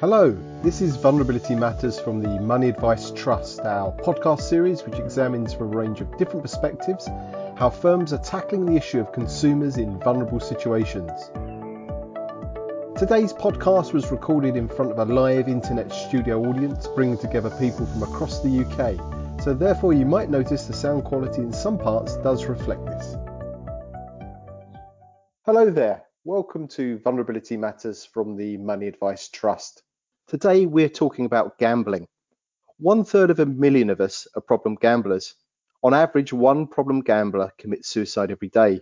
Hello, this is Vulnerability Matters from the Money Advice Trust, our podcast series which examines from a range of different perspectives how firms are tackling the issue of consumers in vulnerable situations. Today's podcast was recorded in front of a live internet studio audience, bringing together people from across the UK, so therefore you might notice the sound quality in some parts does reflect this. Hello there, welcome to Vulnerability Matters from the Money Advice Trust. Today we're talking about gambling. One third of a million of us are problem gamblers. On average, one problem gambler commits suicide every day.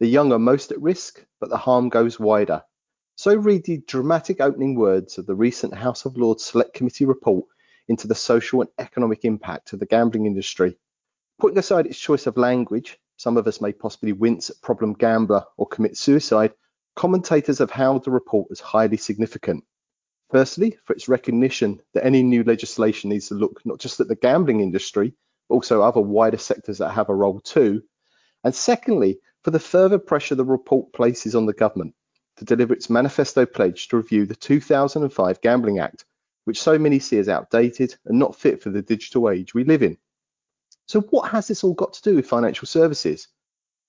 The young are most at risk, but the harm goes wider. So read the dramatic opening words of the recent House of Lords Select Committee report into the social and economic impact of the gambling industry. Putting aside its choice of language, some of us may possibly wince at problem gambler or commit suicide, commentators have hailed the report as highly significant. Firstly, for its recognition that any new legislation needs to look not just at the gambling industry, but also other wider sectors that have a role too. And secondly, for the further pressure the report places on the government to deliver its manifesto pledge to review the 2005 Gambling Act, which so many see as outdated and not fit for the digital age we live in. So, what has this all got to do with financial services?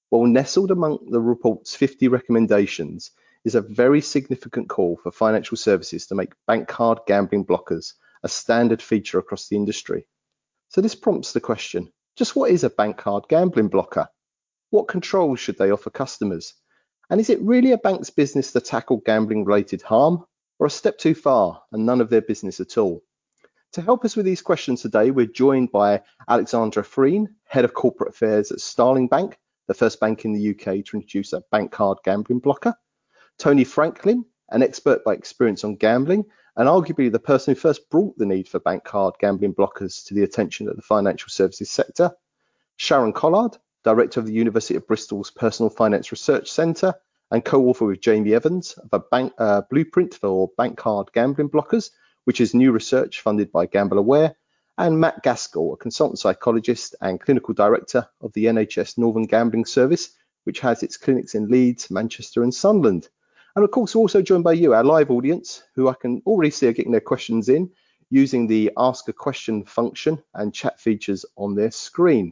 Well, nestled among the report's 50 recommendations is a very significant call for financial services to make bank card gambling blockers a standard feature across the industry. So this prompts the question, just what is a bank card gambling blocker? What controls should they offer customers? And is it really a bank's business to tackle gambling related harm or a step too far and none of their business at all? To help us with these questions today, we're joined by Alexandra Frean, Head of Corporate Affairs at Starling Bank, the first bank in the UK to introduce a bank card gambling blocker. Tony Franklin, an expert by experience on gambling, and arguably the person who first brought the need for bank card gambling blockers to the attention of the financial services sector. Sharon Collard, director of the University of Bristol's Personal Finance Research Centre and co-author with Jamie Evans of a bank, uh, blueprint for bank card gambling blockers, which is new research funded by GambleAware, and Matt Gaskell, a consultant psychologist and clinical director of the NHS Northern Gambling Service, which has its clinics in Leeds, Manchester, and Sunderland. And of course, also joined by you, our live audience, who I can already see are getting their questions in using the ask a question function and chat features on their screen.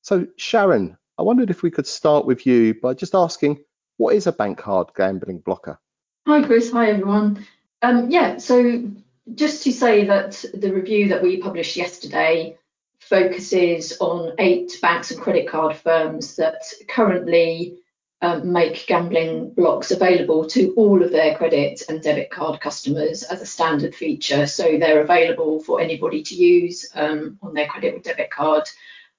So Sharon, I wondered if we could start with you by just asking, what is a bank card gambling blocker? Hi, Chris. Hi, everyone. Um, yeah, so just to say that the review that we published yesterday focuses on eight banks and credit card firms that currently um, make gambling blocks available to all of their credit and debit card customers as a standard feature. So they're available for anybody to use um, on their credit or debit card.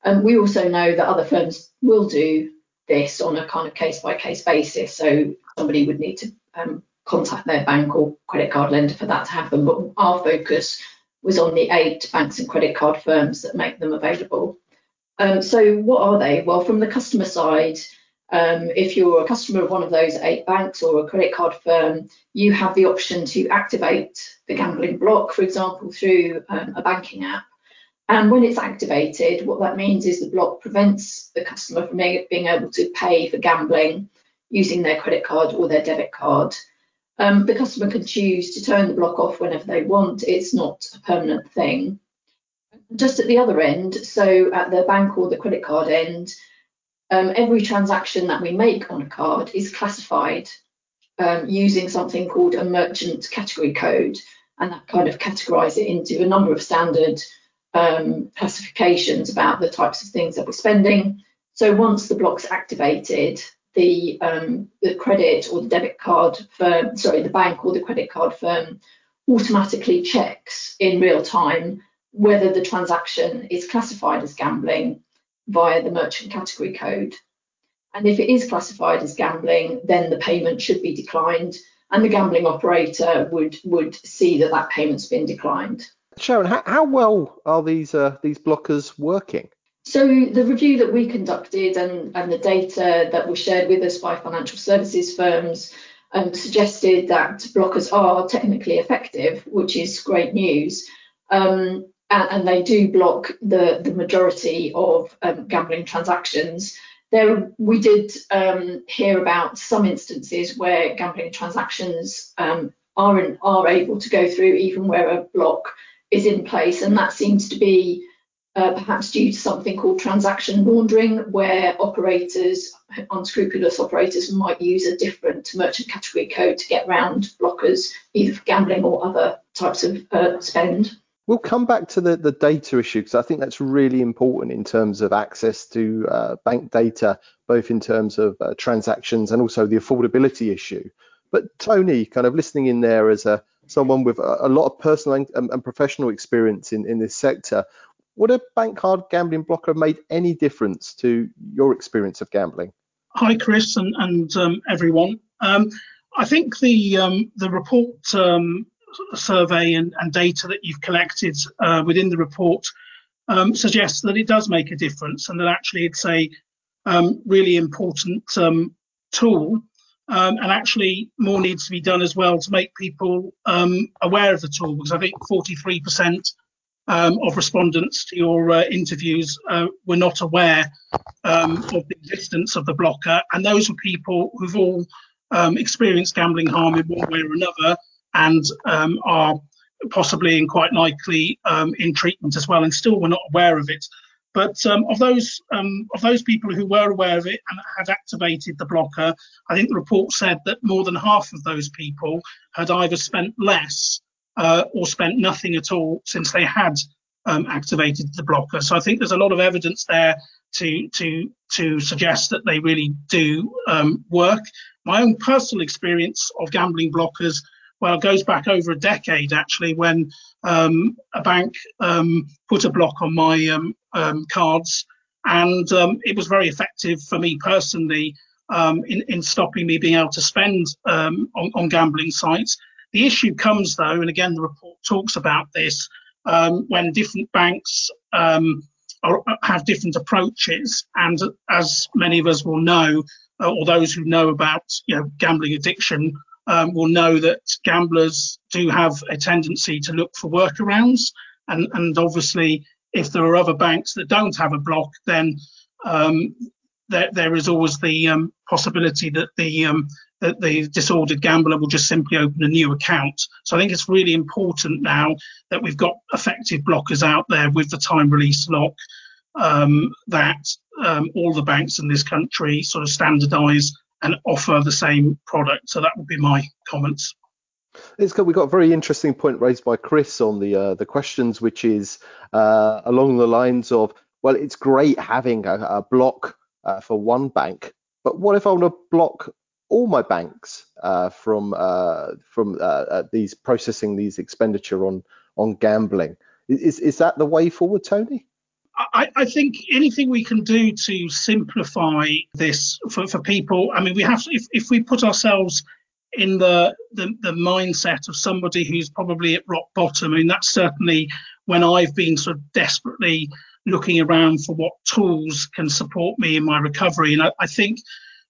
Um, we also know that other firms will do this on a kind of case by case basis. So somebody would need to um, contact their bank or credit card lender for that to happen. But our focus was on the eight banks and credit card firms that make them available. Um, so what are they? Well, from the customer side, um, if you're a customer of one of those eight banks or a credit card firm, you have the option to activate the gambling block, for example, through um, a banking app. And when it's activated, what that means is the block prevents the customer from being able to pay for gambling using their credit card or their debit card. Um, the customer can choose to turn the block off whenever they want. It's not a permanent thing. Just at the other end, so at the bank or the credit card end, um, every transaction that we make on a card is classified um, using something called a merchant category code, and that kind of categorize it into a number of standard um, classifications about the types of things that we're spending. So once the block's activated, the um, the credit or the debit card firm, sorry, the bank or the credit card firm automatically checks in real time whether the transaction is classified as gambling via the merchant category code. And if it is classified as gambling, then the payment should be declined, and the gambling operator would would see that that payment's been declined. Sharon, how, how well are these uh, these blockers working? So the review that we conducted and, and the data that was shared with us by financial services firms um, suggested that blockers are technically effective, which is great news. Um, and, and they do block the, the majority of um, gambling transactions. There, we did um, hear about some instances where gambling transactions um, are are able to go through even where a block is in place, and that seems to be uh, perhaps due to something called transaction laundering, where operators, unscrupulous operators, might use a different merchant category code to get around blockers, either for gambling or other types of uh, spend. We'll come back to the, the data issue because I think that's really important in terms of access to uh, bank data, both in terms of uh, transactions and also the affordability issue. But Tony, kind of listening in there as a someone with a, a lot of personal and, and, professional experience in, in this sector, would a bank card gambling blocker have made any difference to your experience of gambling? Hi, Chris, and, and um, everyone. Um, I think the um, the report um, survey and, and data that you've collected uh, within the report um, suggests that it does make a difference and that actually it's a um, really important um, tool. Um, and actually, more needs to be done as well to make people um, aware of the tool because I think 43% um, of respondents to your uh, interviews uh, were not aware of the existence of the blocker. And those were people who've all experienced gambling harm in one way or another and um, are possibly and quite likely um, in treatment as well, and still we're not aware of it. But um, of those um, of those people who were aware of it and had activated the blocker, I think the report said that more than half of those people had either spent less uh, or spent nothing at all since they had um, activated the blocker. So I think there's a lot of evidence there to to to suggest that they really do um, work. My own personal experience of gambling blockers well, it goes back over a decade actually when um, a bank um, put a block on my um, um cards, and um, it was very effective for me personally um, in, in, stopping me being able to spend on, on, gambling sites. The issue comes though, and again the report talks about this, when different banks are, have different approaches, and as many of us will know, uh, or those who know about you know, gambling addiction um, will know that gamblers do have a tendency to look for workarounds. And, and obviously, if there are other banks that don't have a block, then um, there, there is always the um, possibility that the um, that the disordered gambler will just simply open a new account. So I think it's really important now that we've got effective blockers out there with the time release lock um, that um, all the banks in this country sort of standardise and offer the same product. So that would be my comments. It's got, we got a very interesting point raised by Chris on the uh, the questions, which is uh, along the lines of, well, it's great having a, a block uh, for one bank, but what if I want to block all my banks uh, from uh, from uh, these processing these expenditure on on gambling? Is is that the way forward, Tony? I, I, think anything we can do to simplify this for, for people. I mean, we have to, if, if we put ourselves in the, the, the mindset of somebody who's probably at rock bottom. I mean, that's certainly when I've been sort of desperately looking around for what tools can support me in my recovery. And I, I think,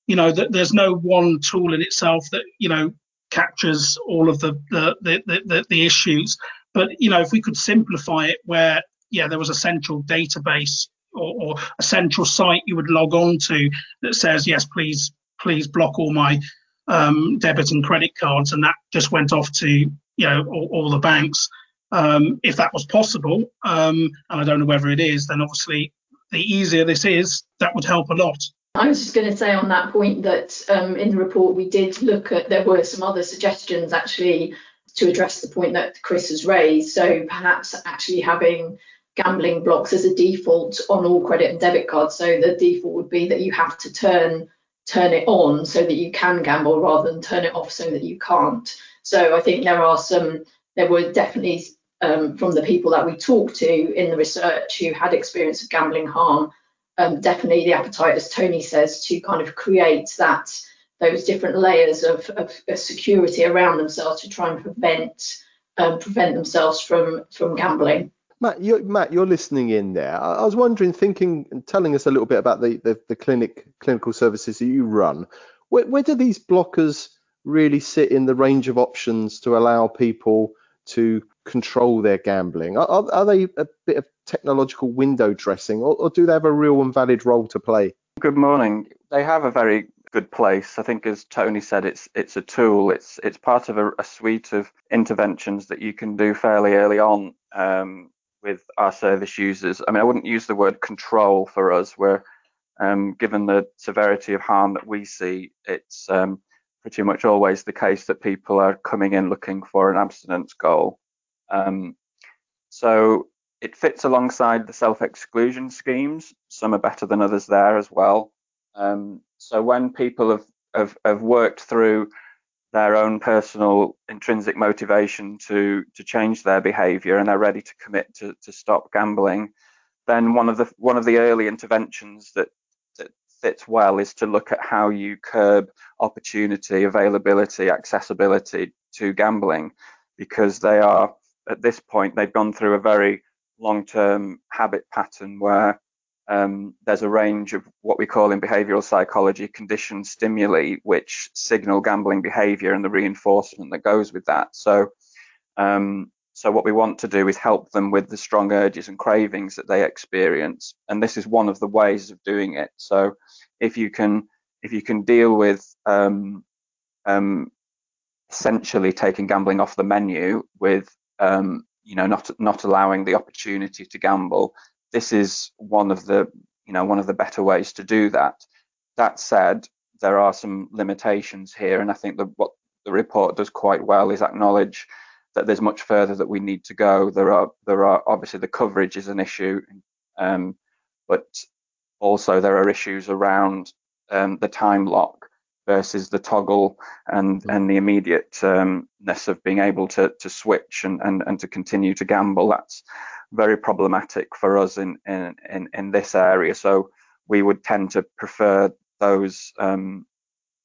you know, that there's no one tool in itself that you know captures all of the the the, the, the issues. But you know, if we could simplify it, where yeah, there was a central database or, or, a central site you would log on to that says, yes, please, please block all my um, debit and credit cards, and that just went off to you know all, all the banks. Um, if that was possible, um, and I don't know whether it is, then obviously the easier this is, that would help a lot. I was just going to say on that point that um, in the report we did look at there were some other suggestions actually to address the point that Chris has raised. So perhaps actually having gambling blocks as a default on all credit and debit cards. So the default would be that you have to turn turn it on so that you can gamble rather than turn it off so that you can't. So I think there are some there were definitely um, from the people that we talked to in the research who had experience of gambling harm, um, definitely the appetite, as Tony says, to kind of create that those different layers of, of, of security around themselves to try and prevent um, prevent themselves from from gambling. Matt, you're, Matt, you're listening in there. I, I was wondering, thinking, and telling us a little bit about the, the, the clinic clinical services that you run. Where, where do these blockers really sit in the range of options to allow people to control their gambling? Are, are, they a bit of technological window dressing, or, or, do they have a real and valid role to play? Good morning. They have a very good place. I think, as Tony said, it's it's a tool. It's it's part of a, a suite of interventions that you can do fairly early on um, with our service users. I mean, I wouldn't use the word control for us. Where, um, given the severity of harm that we see, it's um, pretty much always the case that people are coming in looking for an abstinence goal. Um, so it fits alongside the self-exclusion schemes. Some are better than others there as well. Um, so when people have, have, have worked through their own personal intrinsic motivation to to change their behavior and they're ready to commit to, to stop gambling, then one of the one of the early interventions that that fits well is to look at how you curb opportunity, availability, accessibility to gambling, because they are at this point they've gone through a very long-term habit pattern where um, there's a range of what we call in behavioral psychology conditioned stimuli which signal gambling behavior and the reinforcement that goes with that. So, um, so what we want to do is help them with the strong urges and cravings that they experience, and this is one of the ways of doing it. So, if you can if you can deal with um, um essentially taking gambling off the menu with um, you know not not allowing the opportunity to gamble this is one of the you know one of the better ways to do that. That said, there are some limitations here, and I think that what the report does quite well is acknowledge that there's much further that we need to go. There are there are obviously the coverage is an issue, um, but also there are issues around um, the time lock versus the toggle and mm. and the immediateness um, of being able to to switch and, and and to continue to gamble. That's very problematic for us in, in, in, in this area. So we would tend to prefer those um,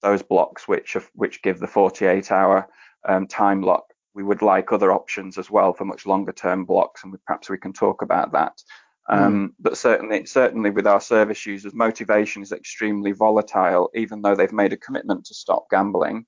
those blocks which which give the 48 hour um, time lock. We would like other options as well for much longer term blocks, and we, perhaps we can talk about that. Um, mm. But certainly, certainly with our service users, motivation is extremely volatile. Even though they've made a commitment to stop gambling,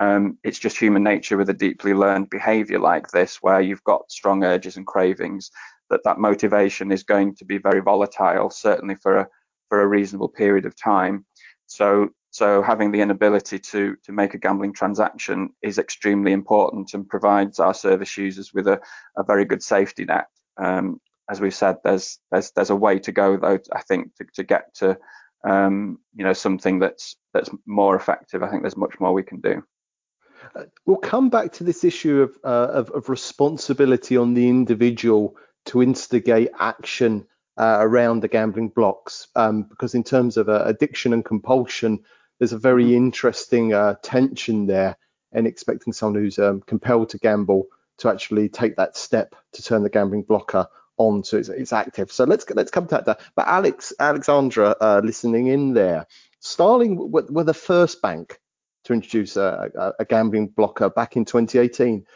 um, it's just human nature with a deeply learned behavior like this, where you've got strong urges and cravings, that that motivation is going to be very volatile, certainly for a for a reasonable period of time. So so having the inability to to make a gambling transaction is extremely important and provides our service users with a, a very good safety net. Um, as we've said, there's there's there's a way to go though. I think to, to get to um, you know something that's that's more effective. I think there's much more we can do. Uh, we'll come back to this issue of, uh, of, of responsibility on the individual to instigate action uh, around the gambling blocks, um, because in terms of uh, addiction and compulsion, there's a very interesting uh, tension there, and expecting someone who's um, compelled to gamble to actually take that step to turn the gambling blocker on so it's, it's active. So let's let's come to that. But Alex, Alexandra, uh, listening in there, Starling were, were the first bank to introduce a, a, gambling blocker back in 2018.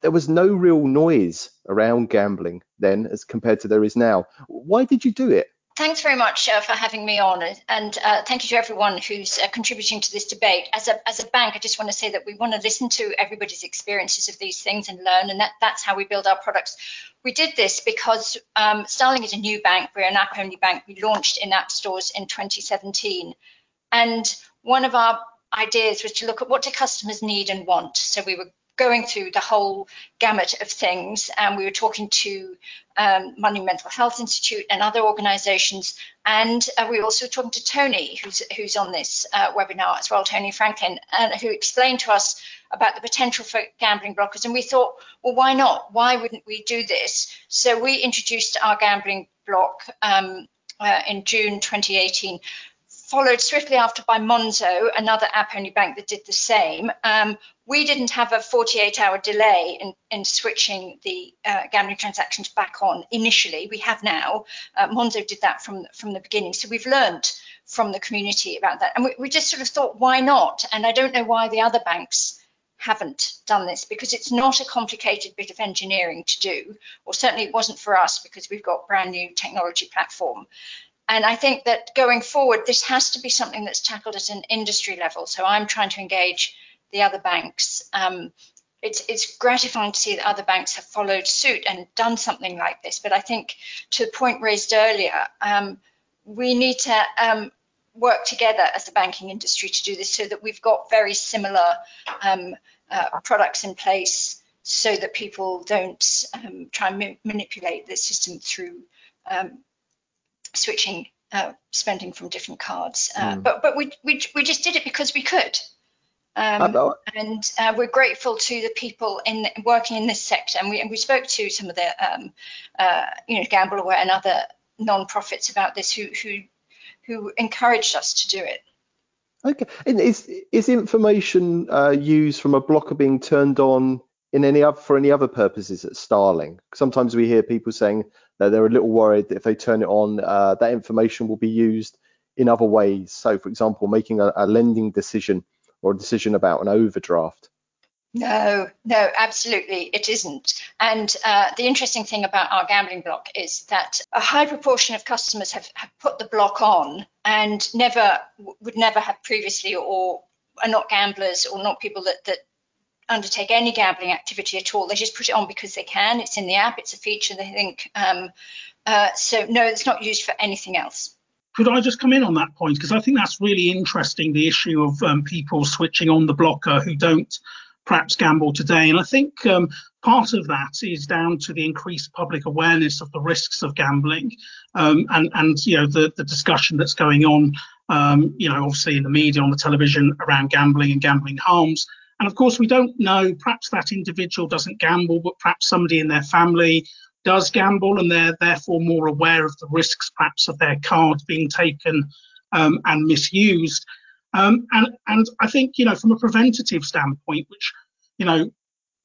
There was no real noise around gambling then as compared to there is now. Why did you do it? Thanks very much uh, for having me on, and uh, thank you to everyone who's uh, contributing to this debate. As a, as a bank, I just want to say that we want to listen to everybody's experiences of these things and learn, and that, that's how we build our products. We did this because um, Starling is a new bank. We're an app-only bank. We launched in app stores in 2017, and one of our ideas was to look at what do customers need and want. So we were going through the whole gamut of things and we were talking to um, Money Mental Health Institute and other organizations and uh, we were also talking to Tony who's, who's on this uh, webinar as well, Tony Franklin, and who explained to us about the potential for gambling blockers. And we thought well why not? Why wouldn't we do this? So we introduced our gambling block um, uh, in June 2018 followed swiftly after by Monzo, another app-only bank that did the same. Um, we didn't have a 48-hour delay in, in, switching the uh, gambling transactions back on initially. We have now. Uh, Monzo did that from from the beginning, so we've learned from the community about that, and we, we just sort of thought, why not? And I don't know why the other banks haven't done this because it's not a complicated bit of engineering to do, or certainly it wasn't for us because we've got brand new technology platform. And I think that going forward, this has to be something that's tackled at an industry level. So I'm trying to engage the other banks. Um, it's, it's gratifying to see that other banks have followed suit and done something like this. But I think to the point raised earlier, um, we need to um, work together as a banking industry to do this so that we've got very similar um, uh, products in place so that people don't um, try and ma manipulate the system through um, switching uh, spending from different cards. Uh, mm. But but we, we we just did it because we could. Um, and uh, we're grateful to the people in working in this sector, and we and we spoke to some of the um, uh, you know GambleAware and other non-profits about this who who who encouraged us to do it. Okay, and is is information uh, used from a blocker being turned on in any other for any other purposes at Starling? Sometimes we hear people saying they're a little worried that if they turn it on, uh, that information will be used in other ways. So, for example, making a, a lending decision or a decision about an overdraft. No, no, absolutely, it isn't. And uh, the interesting thing about our gambling block is that a high proportion of customers have, have put the block on and never would never have previously, or are not gamblers or not people that that undertake any gambling activity at all. They just put it on because they can. It's in the app. It's a feature they think. Um, uh, so no, it's not used for anything else. Could I just come in on that point because I think that's really interesting. The issue of um, people switching on the blocker who don't perhaps gamble today. And I think um, part of that is down to the increased public awareness of the risks of gambling um, and, and, you know, the, the discussion that's going on, um, you know, obviously in the media, on the television around gambling and gambling harms. And of course, we don't know, perhaps that individual doesn't gamble, but perhaps somebody in their family does gamble and they're therefore more aware of the risks perhaps of their card being taken um, and misused. Um, and, and I think, you know, from a preventative standpoint, which, you know,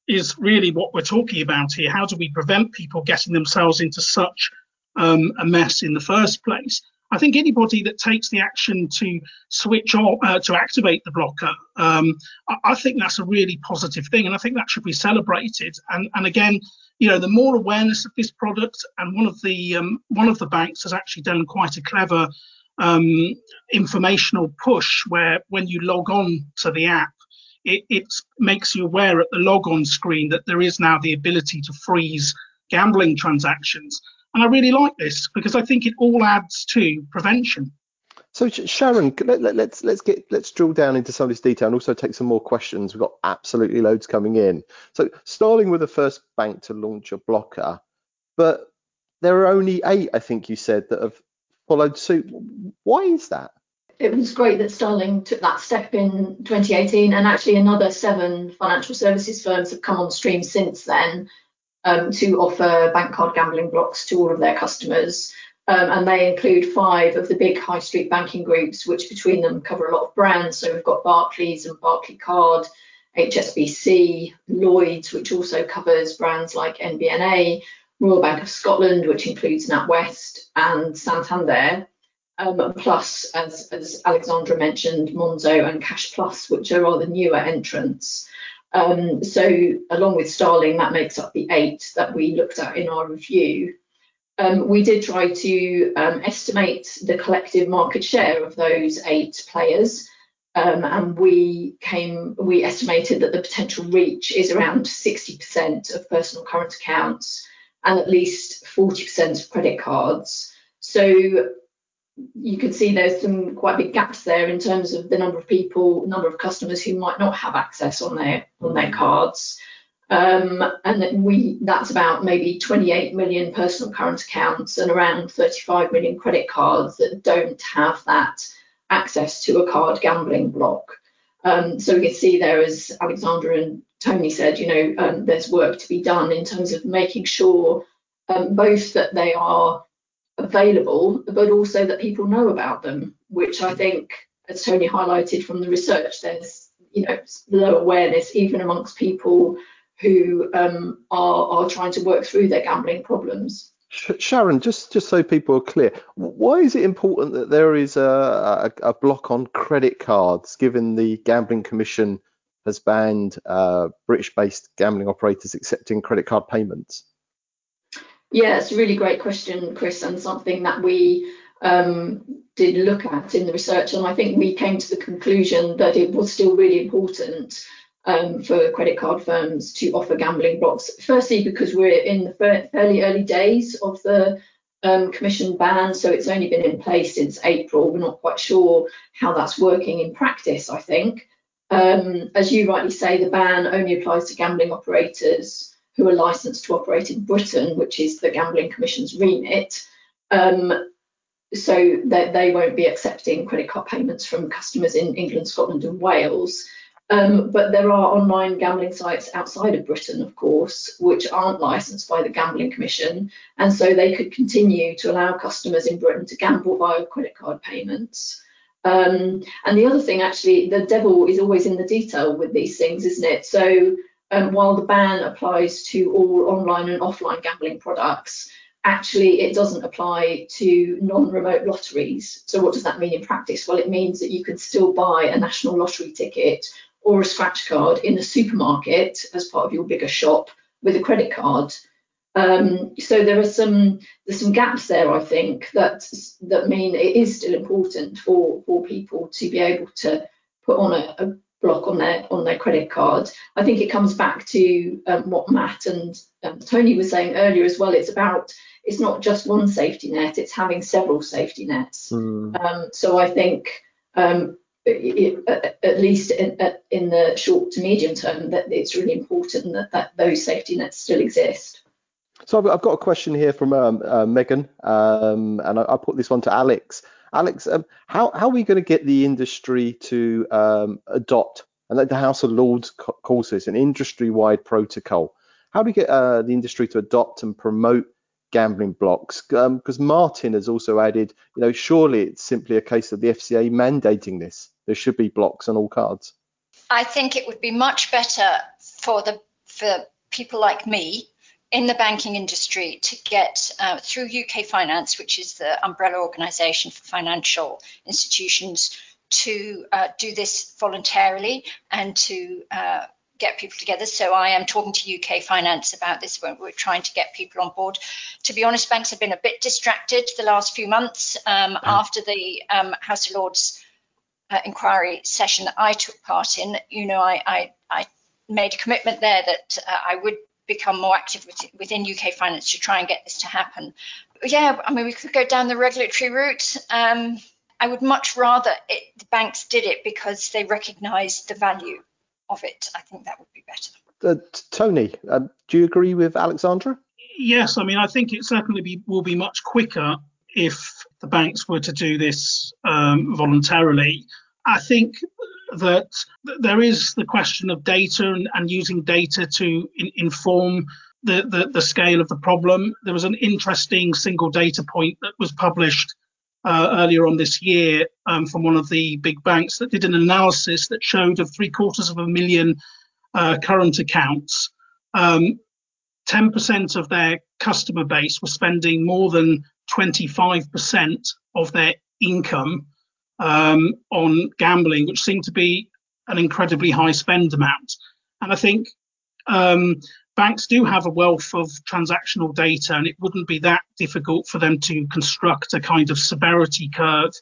is really what we're talking about here, how do we prevent people getting themselves into such um, a mess in the first place? I think anybody that takes the action to switch on, uh, to activate the blocker, um, I, I, think that's a really positive thing, and I think that should be celebrated. And, and again, you know, the more awareness of this product, and one of the um, one of the banks has actually done quite a clever um, informational push where when you log on to the app, it, it makes you aware at the logon screen that there is now the ability to freeze gambling transactions. And I really like this because I think it all adds to prevention. So Sharon, let, us let's, let's get let's drill down into some of this detail and also take some more questions. We've got absolutely loads coming in. So Starling were the first bank to launch a blocker, but there are only eight, I think you said, that have followed suit. Why is that? It was great that Starling took that step in 2018, and actually another seven financial services firms have come on stream since then um, to offer bank card gambling blocks to all of their customers. Um, and they include five of the big high street banking groups, which between them cover a lot of brands. So we've got Barclays and Barclaycard, HSBC, Lloyds, which also covers brands like MBNA, Royal Bank of Scotland, which includes NatWest and Santander. Um, plus, as, as Alexandra mentioned, Monzo and Cash Plus, which are rather newer entrants. Um, so, along with Starling, that makes up the eight that we looked at in our review. Um, we did try to um, estimate the collective market share of those eight players, um, and we came we estimated that the potential reach is around 60% of personal current accounts and at least 40% of credit cards. So you can see there's some quite big gaps there in terms of the number of people, number of customers who might not have access on their on their cards. Um, and we that's about maybe 28 million personal current accounts and around 35 million credit cards that don't have that access to a card gambling block. Um, so we can see there, as Alexandra and Tony said, you know, um, there's work to be done in terms of making sure um, both that they are available, but also that people know about them, which I think, as Tony highlighted from the research, there's you know low awareness even amongst people who um, are, are trying to work through their gambling problems. Sharon, just just so people are clear, why is it important that there is a, a, a block on credit cards, given the Gambling Commission has banned uh, British-based gambling operators accepting credit card payments? Yeah, it's a really great question, Chris, and something that we um, did look at in the research. And I think we came to the conclusion that it was still really important um, for credit card firms to offer gambling blocks. Firstly, because we're in the fairly early days of the um, Commission ban, so it's only been in place since April. We're not quite sure how that's working in practice, I think. Um, as you rightly say, the ban only applies to gambling operators who are licensed to operate in Britain, which is the Gambling Commission's remit. Um, so that they won't be accepting credit card payments from customers in England, Scotland, and Wales. Um, but there are online gambling sites outside of Britain, of course, which aren't licensed by the Gambling Commission, and so they could continue to allow customers in Britain to gamble via credit card payments. Um, and the other thing, actually, the devil is always in the detail with these things, isn't it? So um, while the ban applies to all online and offline gambling products, actually it doesn't apply to non-remote lotteries. So what does that mean in practice? Well, it means that you can still buy a national lottery ticket or a scratch card in a supermarket as part of your bigger shop with a credit card. Um, so there are some there's some gaps there, I think, that that mean it is still important for for people to be able to put on a, a block on their on their credit card. I think it comes back to um, what Matt and um, Tony was saying earlier as well. It's about it's not just one safety net; it's having several safety nets. Mm. Um, so I think um, it, it, at least in, in, the short to medium term, that it's really important that, that those safety nets still exist. So I've, got a question here from um, uh, Megan, um, and I, will put this one to Alex. Alex, um, how, how are we going to get the industry to um, adopt, and the House of Lords calls this an industry-wide protocol? How do we get uh, the industry to adopt and promote gambling blocks because um, Martin has also added, you know, surely it's simply a case of the FCA mandating this. There should be blocks on all cards. I think it would be much better for the for people like me in the banking industry to get uh, through UK Finance, which is the umbrella organisation for financial institutions, to uh, do this voluntarily and to uh, get people together. So I am talking to UK Finance about this when we're trying to get people on board. To be honest, banks have been a bit distracted the last few months um, mm. after the um, House of Lords uh, inquiry session that I took part in. You know, I, I, I made a commitment there that uh, I would become more active within UK Finance to try and get this to happen. Yeah, I mean, we could go down the regulatory route. Um, I would much rather it, the banks did it because they recognised the value of it. I think that would be better. Uh, Tony, uh, do you agree with Alexandra? Yes, I mean, I think it certainly be, will be much quicker if the banks were to do this um, voluntarily. I think that there is the question of data and, and using data to in, inform the, the, the, scale of the problem. There was an interesting single data point that was published uh, earlier on this year um, from one of the big banks that did an analysis that showed of three quarters of a million uh, current accounts, um, 10% of their customer base were spending more than 25% of their income um, on gambling, which seemed to be an incredibly high spend amount. And I think um, banks do have a wealth of transactional data, and it wouldn't be that difficult for them to construct a kind of severity curve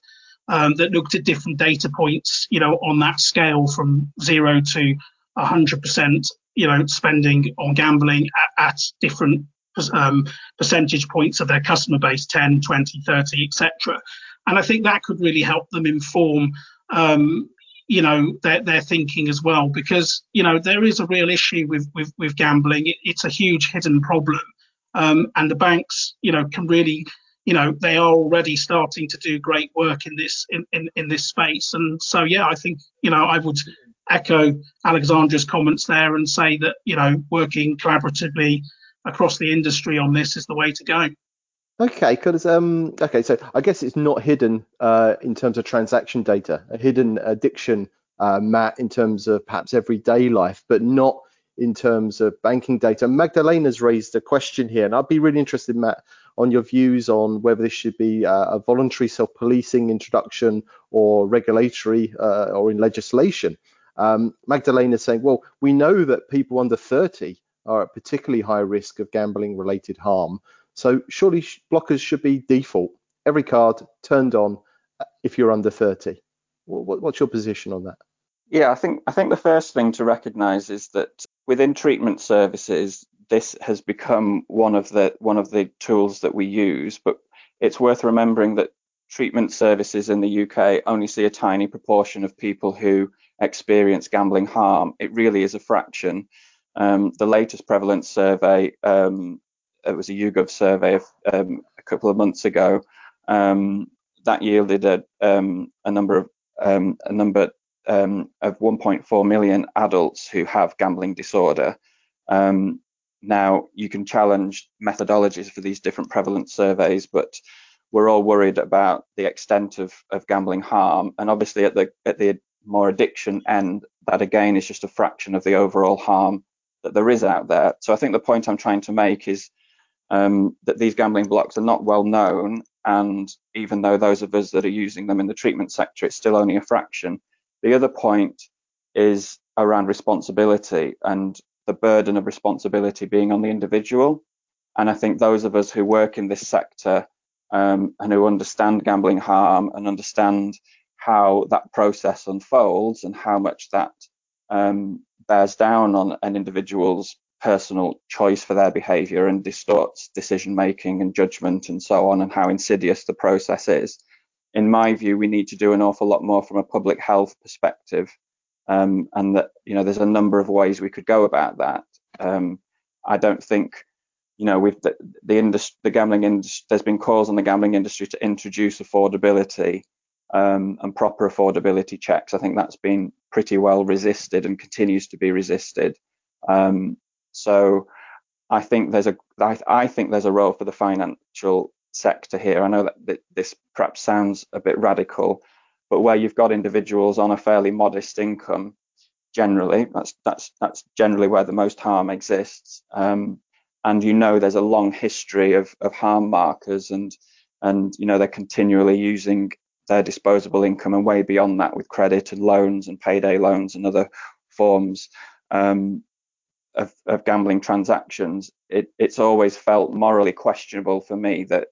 um, that looked at different data points, you know, on that scale from zero to 100%, you know, spending on gambling at, at different um, percentage points of their customer base 10, 20, 30, etc. And I think that could really help them inform um, you know their, their thinking as well because you know there is a real issue with with, with gambling. It, it's a huge hidden problem. Um, and the banks you know can really you know they are already starting to do great work in this in, in, in this space. And so yeah i think you know i would echo alexandra's comments there and say that you know working collaboratively across the industry on this is the way to go Okay, because um, okay, so I guess it's not hidden uh, in terms of transaction data, a hidden addiction, uh, Matt, in terms of perhaps everyday life, but not in terms of banking data. Magdalena's raised a question here, and I'd be really interested, Matt, on your views on whether this should be uh, a voluntary self-policing introduction or regulatory uh, or in legislation. Um, Magdalena's saying, well, we know that people under 30 are at particularly high risk of gambling-related harm. So surely blockers should be default. Every card turned on uh, if you're under 30. What's your position on that? Yeah, I think I think the first thing to recognise is that within treatment services, this has become one of the one of the tools that we use. But it's worth remembering that treatment services in the UK only see a tiny proportion of people who experience gambling harm. It really is a fraction. Um, the latest prevalence survey, um, it was a YouGov survey of, um, a couple of months ago, um, that yielded a, um, a number of um, a number um, of 1.4 million adults who have gambling disorder. Um, now, you can challenge methodologies for these different prevalence surveys, but we're all worried about the extent of, of gambling harm. And obviously, at the at the more addiction end, that again is just a fraction of the overall harm that there is out there. So I think the point I'm trying to make is um, that these gambling blocks are not well known, and even though those of us that are using them in the treatment sector, it's still only a fraction. The other point is around responsibility and the burden of responsibility being on the individual. And I think those of us who work in this sector um, and who understand gambling harm and understand how that process unfolds and how much that um, bears down on an individual's personal choice for their behavior and distorts decision making and judgment and so on, and how insidious the process is. In my view, we need to do an awful lot more from a public health perspective, um, and that you know there's a number of ways we could go about that. Um, I don't think you know with the, the industry, the gambling industry, there's been calls on the gambling industry to introduce affordability um, and proper affordability checks. I think that's been pretty well resisted and continues to be resisted. Um, so I think there's a I, I think there's a role for the financial sector here. I know that this perhaps sounds a bit radical, but where you've got individuals on a fairly modest income, generally, that's that's that's generally where the most harm exists. Um, and you know there's a long history of of harm markers and and you know they're continually using their disposable income and way beyond that with credit and loans and payday loans and other forms. Um, of, of gambling transactions, it, it's always felt morally questionable for me that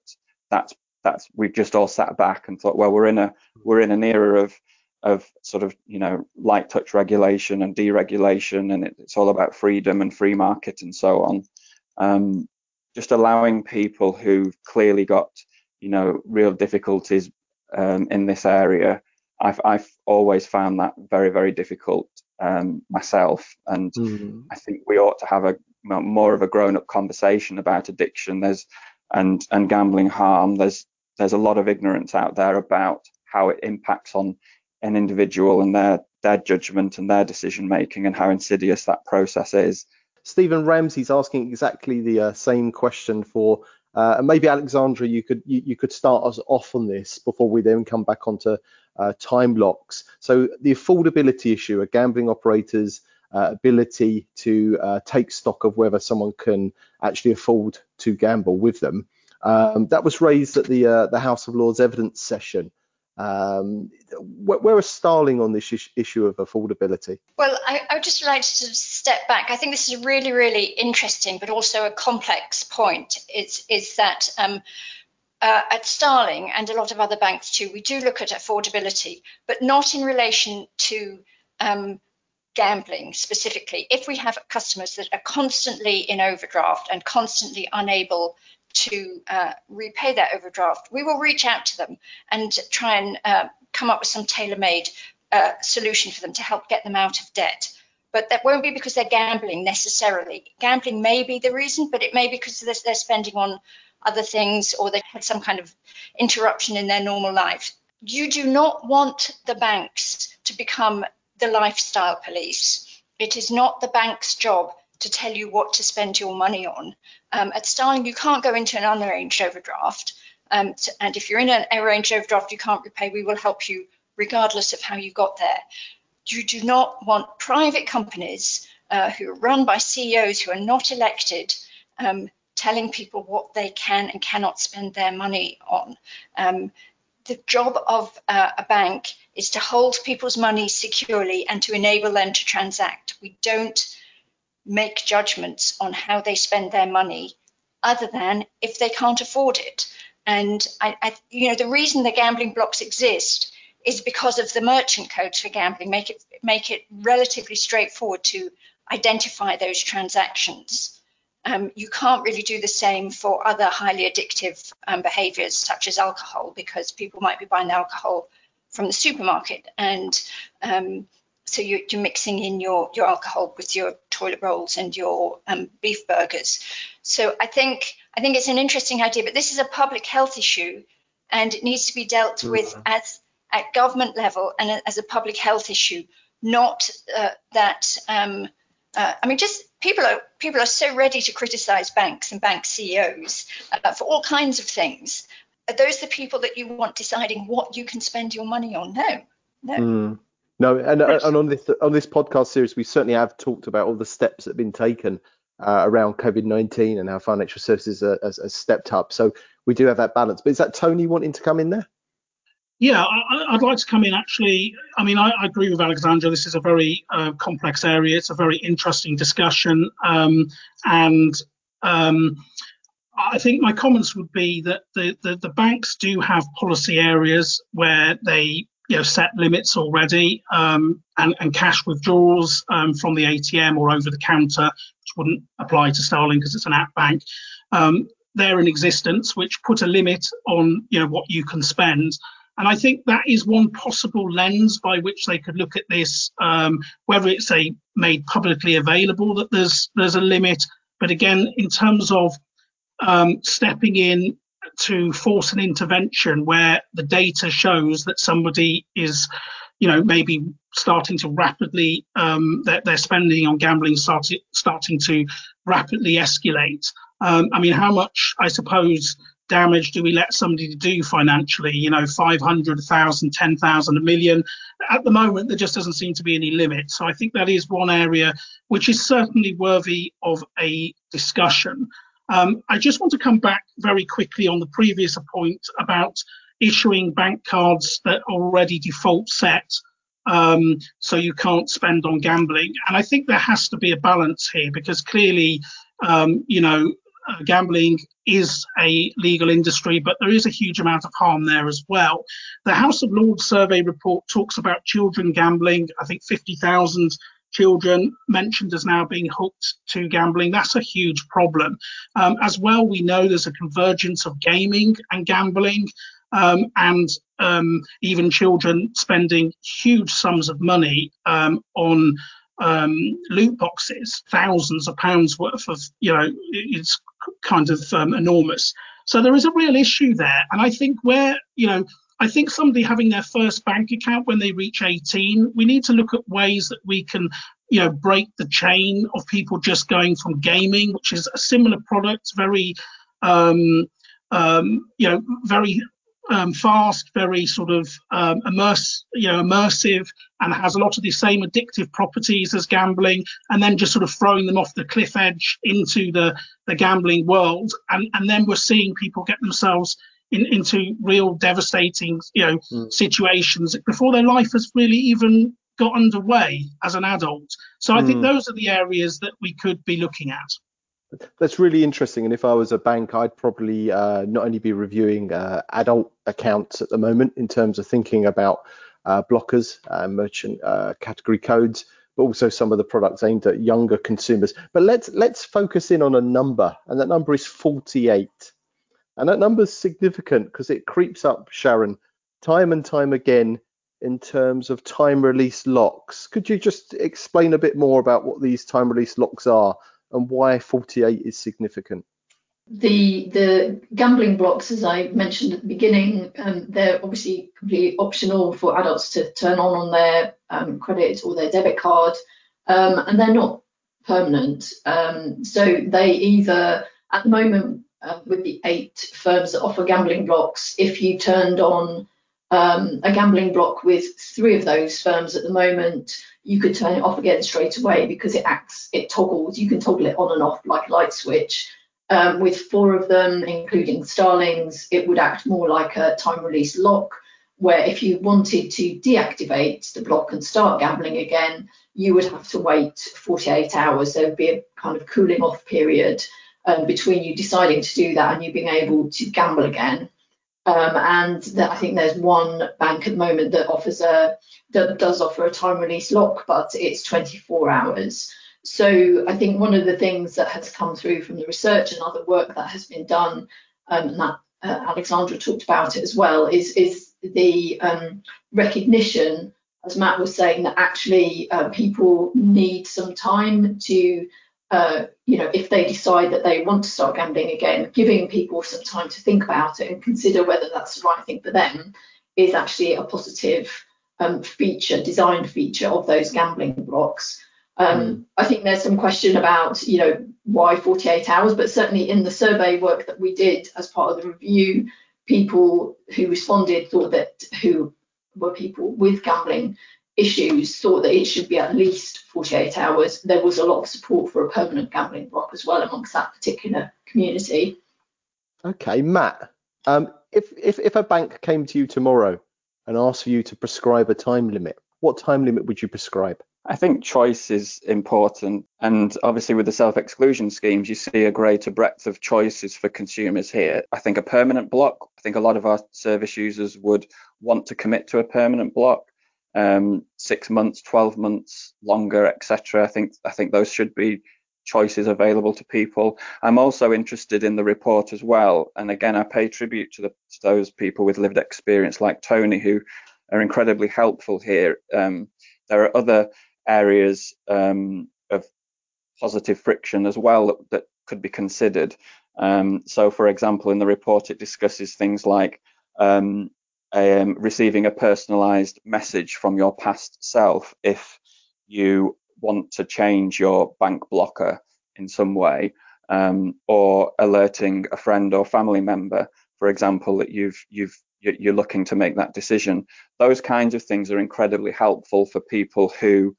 that's that's we've just all sat back and thought, well, we're in a we're in an era of of sort of you know light touch regulation and deregulation, and it, it's all about freedom and free market and so on. Um, just allowing people who've clearly got you know real difficulties um, in this area, I've I've always found that very very difficult um, myself, and mm-hmm. I think we ought to have a more of a grown-up conversation about addiction. There's and and gambling harm. There's there's a lot of ignorance out there about how it impacts on an individual and their their judgment and their decision making and how insidious that process is. Stephen Ramsey's asking exactly the uh, same question for uh, and maybe Alexandra, you could you, you, could start us off on this before we then come back onto uh, time locks. So the affordability issue, a gambling operator's uh, ability to uh, take stock of whether someone can actually afford to gamble with them. Um, that was raised at the uh, the House of Lords evidence session. Um, where, is Starling on this issue of affordability? Well, I, I, would just like to step back. I think this is a really, really interesting, but also a complex point. It's is that um, uh, at Starling and a lot of other banks too, we do look at affordability, but not in relation to um, gambling specifically. If we have customers that are constantly in overdraft and constantly unable to uh, repay that overdraft, we will reach out to them and try and uh, come up with some tailor-made uh, solution for them to help get them out of debt. But that won't be because they're gambling necessarily. Gambling may be the reason, but it may be because they're, they're spending on other things or they had some kind of interruption in their normal life. You do not want the banks to become the lifestyle police. It is not the bank's job to tell you what to spend your money on. Um, at Starling, you can't go into an unarranged overdraft. Um, and if you're in an arranged overdraft you can't repay, we will help you regardless of how you got there. You do not want private companies uh, who are run by CEOs who are not elected um, telling people what they can and cannot spend their money on. Um, the job of uh, a bank is to hold people's money securely and to enable them to transact. We don't make judgments on how they spend their money other than if they can't afford it. And I, I, you know, the reason the gambling blocks exist is because of the merchant codes for gambling make it make it relatively straightforward to identify those transactions. um, you can't really do the same for other highly addictive um, behaviors such as alcohol because people might be buying alcohol from the supermarket and um, so you're, you're, mixing in your, your alcohol with your toilet rolls and your um, beef burgers. So I think I think it's an interesting idea, but this is a public health issue, and it needs to be dealt mm-hmm. with as at government level and as a public health issue, not uh, that. Um, uh, I mean, just people are people are so ready to criticise banks and bank CEOs uh, for all kinds of things. Are those the people that you want deciding what you can spend your money on? No, no. Mm. No, and, uh, and on this on this podcast series, we certainly have talked about all the steps that have been taken uh, around COVID nineteen and how financial services has, stepped up. So we do have that balance. But is that Tony wanting to come in there? Yeah, I, would like to come in actually. I mean, I, I agree with Alexandra. This is a very uh, complex area. It's a very interesting discussion, um, and um, I think my comments would be that the, the, the banks do have policy areas where they you know, set limits already um, and, and, cash withdrawals um, from the ATM or over the counter, which wouldn't apply to Starling because it's an app bank. Um, they're in existence, which put a limit on you know what you can spend. And I think that is one possible lens by which they could look at this, um, whether it's a made publicly available that there's there's a limit. But again, in terms of um, stepping in to force an intervention where the data shows that somebody is, you know, maybe starting to rapidly, um, their, their spending on gambling started, starting to rapidly escalate. Um, I mean, how much, I suppose, damage do we let somebody do financially? You know, 500,000, 10,000, a million. At the moment, there just doesn't seem to be any limit. So I think that is one area which is certainly worthy of a discussion. Um, I just want to come back very quickly on the previous point about issuing bank cards that are already default set um, so you can't spend on gambling. And I think there has to be a balance here because clearly, um, you know, uh, gambling is a legal industry, but there is a huge amount of harm there as well. The House of Lords survey report talks about children gambling. I think 50,000 children mentioned as now being hooked to gambling. That's a huge problem. Um, as well, we know there's a convergence of gaming and gambling. Um, and um, even children spending huge sums of money um, on um, loot boxes, thousands of pounds worth of, you know, it's kind of um, enormous. So there is a real issue there. And I think where, you know, I think somebody having their first bank account when they reach 18, we need to look at ways that we can, you know, break the chain of people just going from gaming, which is a similar product, very, um, um, you know, very um, fast, very sort of um, immerse, you know, immersive, and has a lot of the same addictive properties as gambling, and then just sort of throwing them off the cliff edge into the the gambling world, and and then we're seeing people get themselves in, into real devastating, you know, mm. situations before their life has really even got underway as an adult. So I mm. think hmm. those are the areas that we could be looking at. That's really interesting. And if I was a bank, I'd probably uh, not only be reviewing uh, adult accounts at the moment in terms of thinking about uh, blockers, uh, merchant uh, category codes, but also some of the products aimed at younger consumers. But let's let's focus in on a number, and that number is 48. And that number's significant because it creeps up, Sharon, time and time again in terms of time release locks. Could you just explain a bit more about what these time release locks are and why 48 is significant? The the gambling blocks, as I mentioned at the beginning, um, they're obviously completely optional for adults to turn on on their um, credit or their debit card, um, and they're not permanent. Um, so they either, at the moment, uh, with the eight firms that offer gambling blocks, if you turned on um, a gambling block with three of those firms at the moment, you could turn it off again straight away because it acts, it toggles, you can toggle it on and off like a light switch. Um, with four of them, including Starlings, it would act more like a time release lock, where if you wanted to deactivate the block and start gambling again, you would have to wait 48 hours. There would be a kind of cooling off period um, between you deciding to do that and you being able to gamble again. Um, and I think there's one bank at the moment that offers a that does offer a time release lock, but it's 24 hours. so I think one of the things that has come through from the research and other work that has been done, um, and that uh, Alexandra talked about it as well, is is the um, recognition, as Matt was saying, that actually uh, people need some time to, uh, you know, if they decide that they want to start gambling again, giving people some time to think about it and consider whether that's the right thing for them is actually a positive um, feature, design feature of those gambling blocks. Um, mm. I think there's some question about, you know, why 48 hours, but certainly in the survey work that we did as part of the review, people who responded thought that who were people with gambling issues thought that it should be at least 48 hours. There was a lot of support for a permanent gambling block as well amongst that particular community. Okay, Matt. Um, if, if if a bank came to you tomorrow and asked for you to prescribe a time limit, what time limit would you prescribe? I think choice is important. And obviously, with the self exclusion schemes, you see a greater breadth of choices for consumers here. I think a permanent block, I think a lot of our service users would want to commit to a permanent block. Um, six months, 12 months, longer, etc. I think I think those should be choices available to people. I'm also interested in the report as well, and again, I pay tribute to, the, to those people with lived experience like Tony, who are incredibly helpful here. Um, there are other areas um, of positive friction as well that, that could be considered. Um, so, for example, in the report, it discusses things like um, um, receiving a personalized message from your past self if you want to change your bank blocker in some way, um, or alerting a friend or family member, for example, that you've you've you're looking to make that decision. Those kinds of things are incredibly helpful for people who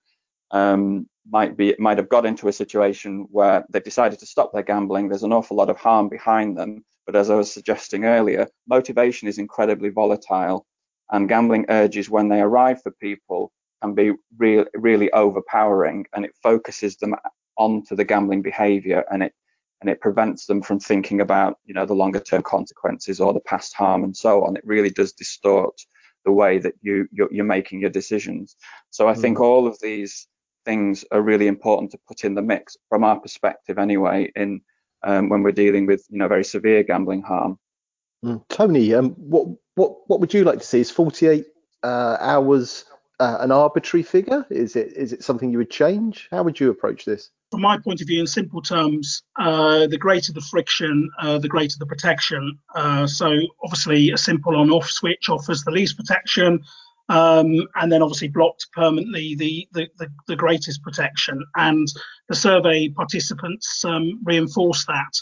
um, might be might have got into a situation where they've decided to stop their gambling. There's an awful lot of harm behind them, but as I was suggesting earlier, motivation is incredibly volatile, and gambling urges when they arrive for people can be really really overpowering, and it focuses them onto the gambling behaviour, and it and it prevents them from thinking about you know the longer term consequences or the past harm and so on. It really does distort the way that you you're, you're making your decisions. So I mm. think all of these things are really important to put in the mix from our perspective anyway in um, when we're dealing with you know very severe gambling harm. Mm. Tony, um, what what what would you like to see? Is 48 uh, hours uh, an arbitrary figure? Is it is it something you would change? How would you approach this? From my point of view, in simple terms, uh, the greater the friction, uh, the greater the protection. Uh, so obviously, a simple on-off switch offers the least protection um, and then obviously blocked permanently the, the, the, the, greatest protection. And the survey participants um, reinforce that.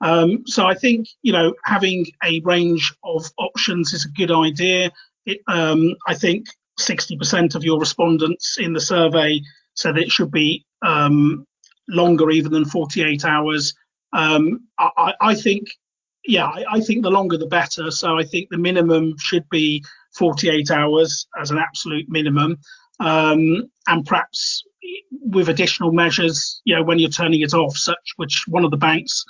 Um, so I think you know having a range of options is a good idea. It, um, I think 60% of your respondents in the survey said it should be um, longer even than 48 hours. Um, I, I, think yeah, I, I, think the longer the better. So I think the minimum should be 48 hours as an absolute minimum, um, and perhaps with additional measures, you know, when you're turning it off, such which one of the banks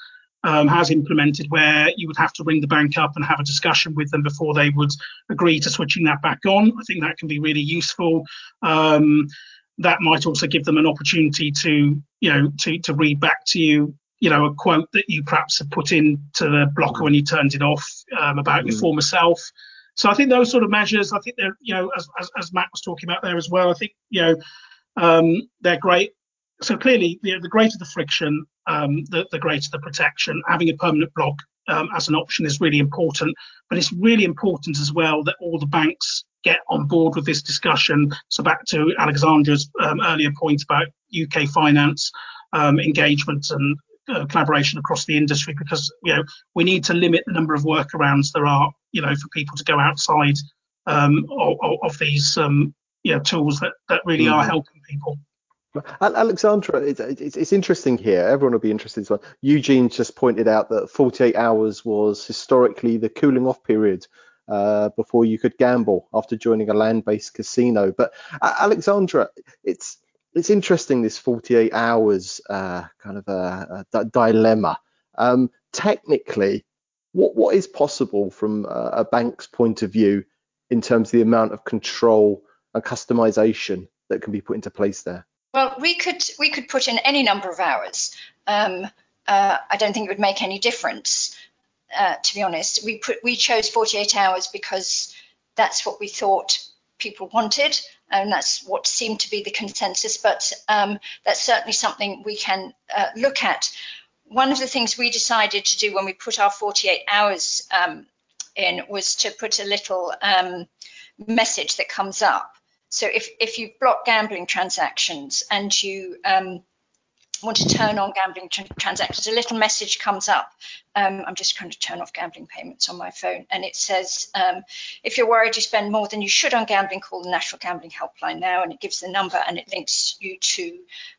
um, has implemented, where you would have to ring the bank up and have a discussion with them before they would agree to switching that back on. I think that can be really useful. Um, that might also give them an opportunity to, you know, to to read back to you you know, a quote that you perhaps have put into the blocker when you turned it off um, about mm. your former self. So I think those sort of measures, I think they're, you know, as, as, as Matt was talking about there as well, I think, you know, um, they're great. So clearly, you know, the greater the friction, um, the, the greater the protection. Having a permanent block um, as an option is really important, but it's really important as well that all the banks get on board with this discussion. So back to Alexandra's um, earlier point about UK finance um, engagement and uh, collaboration across the industry because you know we need to limit the number of workarounds there are you know for people to go outside um, of, of, these um, you know tools that that really mm-hmm. are helping people. Alexandra, it's, it's, it's, interesting here. Everyone will be interested as well. Eugene just pointed out that 48 hours was historically the cooling off period uh, before you could gamble after joining a land-based casino. But uh, Alexandra, it's it's interesting this 48 hours uh, kind of a, dilemma. Um, technically, what what is possible from a, a, bank's point of view in terms of the amount of control and customization that can be put into place there? Well, we could we could put in any number of hours. Um, uh, I don't think it would make any difference, uh, to be honest. We put we chose 48 hours because that's what we thought people wanted, and that's what seemed to be the consensus. But um, that's certainly something we can uh, look at. One of the things we decided to do when we put our 48 hours um, in was to put a little um, message that comes up. So if if you block gambling transactions and you um, want to turn on gambling tr transactions, a little message comes up. Um, I'm just trying to turn off gambling payments on my phone, and it says, um, if you're worried you spend more than you should on gambling, call the National Gambling Helpline now, and it gives the number and it links you to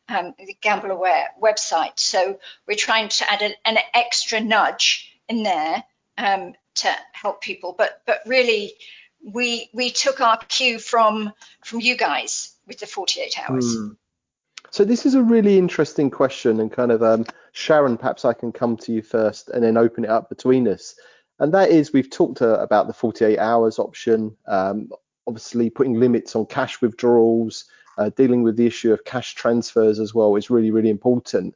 um, the GambleAware website. So we're trying to add a, an extra nudge in there um, to help people, but but really we we took our cue from from you guys with the 48 hours. Mm. So this is a really interesting question, and kind of um, Sharon, perhaps I can come to you first, and then open it up between us. And that is, we've talked uh, about the 48 hours option, um, obviously putting limits on cash withdrawals, uh, dealing with the issue of cash transfers as well is really, really important.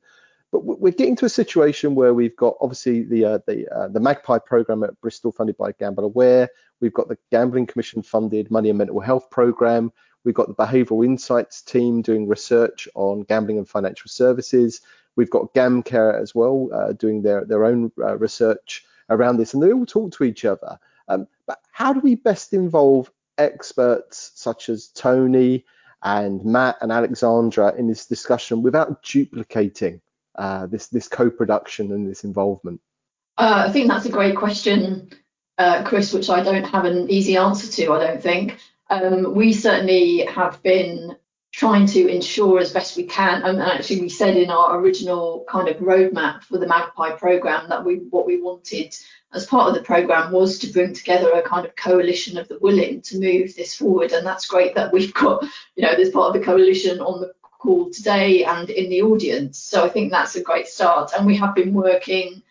But we're getting to a situation where we've got obviously the uh, the uh, the Magpie program at Bristol funded by GambleAware. We've got the Gambling Commission funded Money and Mental Health program. We've got the Behavioural Insights team doing research on gambling and financial services. We've got GamCare as well uh, doing their, their own uh, research around this, and they all talk to each other. Um, but how do we best involve experts such as Tony and Matt and Alexandra in this discussion without duplicating uh, this this co-production and this involvement? Uh, I think that's a great question, uh, Chris, which I don't have an easy answer to. I don't think. Um, we certainly have been trying to ensure as best we can, and actually we said in our original kind of roadmap for the Magpie program that we what we wanted as part of the program was to bring together a kind of coalition of the willing to move this forward, and that's great that we've got you know this part of the coalition on the call today and in the audience. So I think that's a great start, and we have been working